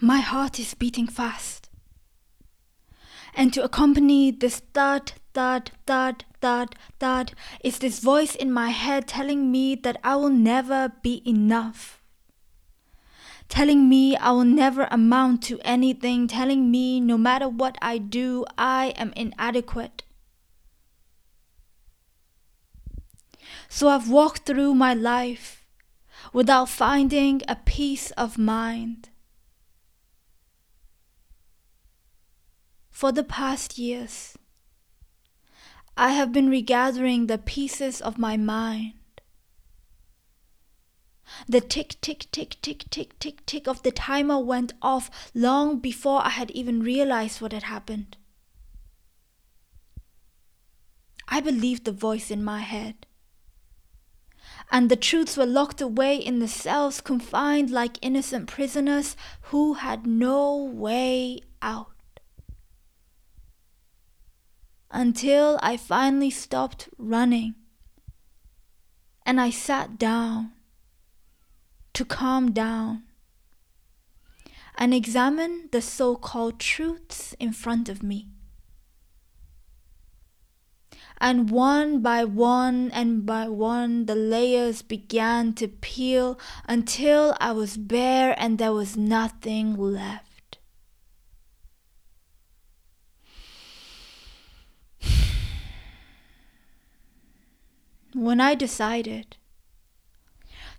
my heart is beating fast. And to accompany this thud, thud, thud, thud, thud is this voice in my head telling me that I will never be enough. Telling me I will never amount to anything, telling me no matter what I do, I am inadequate. So I've walked through my life without finding a peace of mind. For the past years, I have been regathering the pieces of my mind. The tick, tick, tick, tick, tick, tick, tick of the timer went off long before I had even realized what had happened. I believed the voice in my head. And the truths were locked away in the cells, confined like innocent prisoners who had no way out until I finally stopped running and I sat down to calm down and examine the so called truths in front of me. And one by one and by one, the layers began to peel until I was bare and there was nothing left. When I decided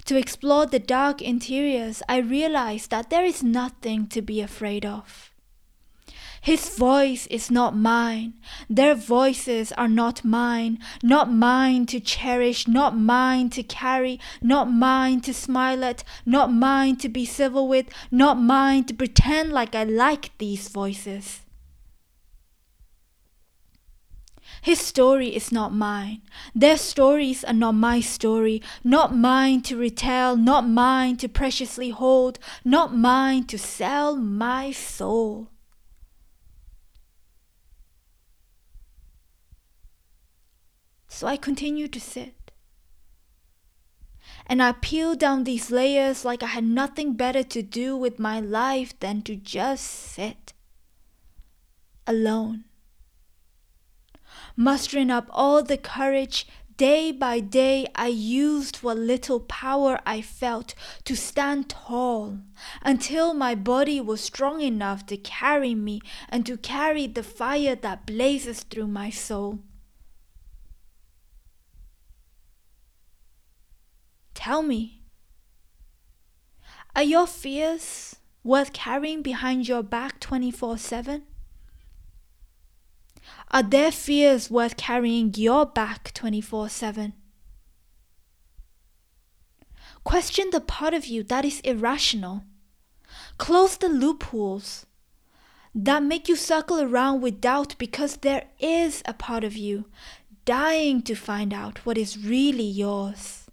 to explore the dark interiors, I realized that there is nothing to be afraid of. His voice is not mine. Their voices are not mine. Not mine to cherish, not mine to carry, not mine to smile at, not mine to be civil with, not mine to pretend like I like these voices. His story is not mine. Their stories are not my story, not mine to retell, not mine to preciously hold, not mine to sell my soul. So I continue to sit. And I peel down these layers like I had nothing better to do with my life than to just sit alone mustering up all the courage Day by day, I used what little power I felt to stand tall until my body was strong enough to carry me and to carry the fire that blazes through my soul. Tell me, are your fears worth carrying behind your back 24 7? Are their fears worth carrying your back 24 7? Question the part of you that is irrational. Close the loopholes that make you circle around with doubt because there is a part of you dying to find out what is really yours.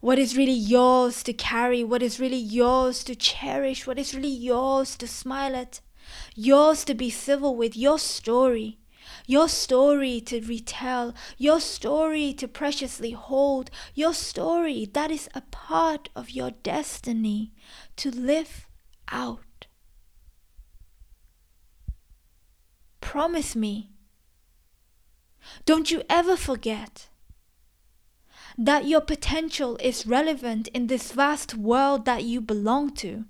What is really yours to carry, what is really yours to cherish, what is really yours to smile at yours to be civil with, your story, your story to retell, your story to preciously hold, your story that is a part of your destiny to live out. Promise me. Don't you ever forget that your potential is relevant in this vast world that you belong to.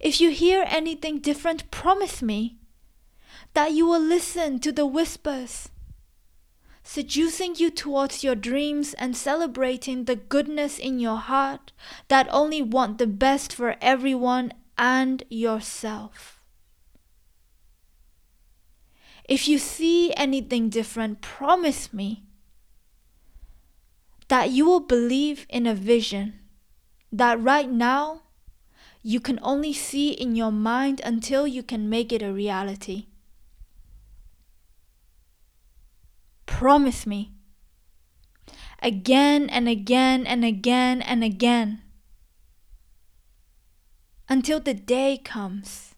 If you hear anything different, promise me that you will listen to the whispers, seducing you towards your dreams and celebrating the goodness in your heart that only want the best for everyone and yourself. If you see anything different, promise me that you will believe in a vision that right now you can only see in your mind until you can make it a reality. Promise me. Again and again and again and again. Until the day comes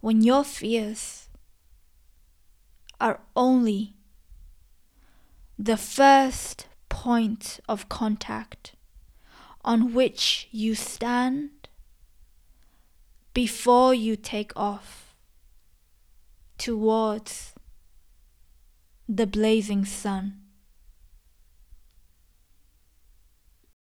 when your fears are only the first point of contact on which you stand before you take off towards the blazing sun.